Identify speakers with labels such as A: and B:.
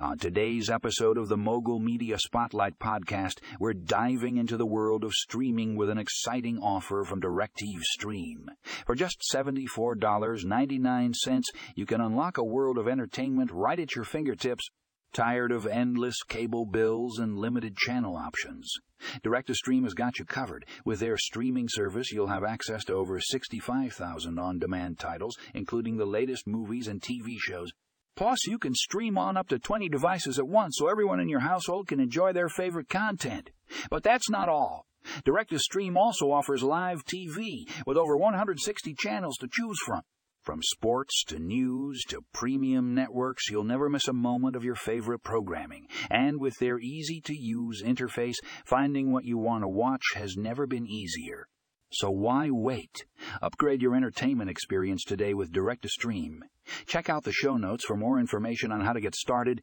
A: On today's episode of the Mogul Media Spotlight podcast, we're diving into the world of streaming with an exciting offer from DirecTV Stream. For just $74.99, you can unlock a world of entertainment right at your fingertips. Tired of endless cable bills and limited channel options? DirecTV Stream has got you covered. With their streaming service, you'll have access to over 65,000 on-demand titles, including the latest movies and TV shows. Plus, you can stream on up to 20 devices at once so everyone in your household can enjoy their favorite content. But that's not all. DirecTV Stream also offers live TV with over 160 channels to choose from. From sports to news to premium networks, you'll never miss a moment of your favorite programming. And with their easy to use interface, finding what you want to watch has never been easier. So why wait? Upgrade your entertainment experience today with DirecTV Stream. Check out the show notes for more information on how to get started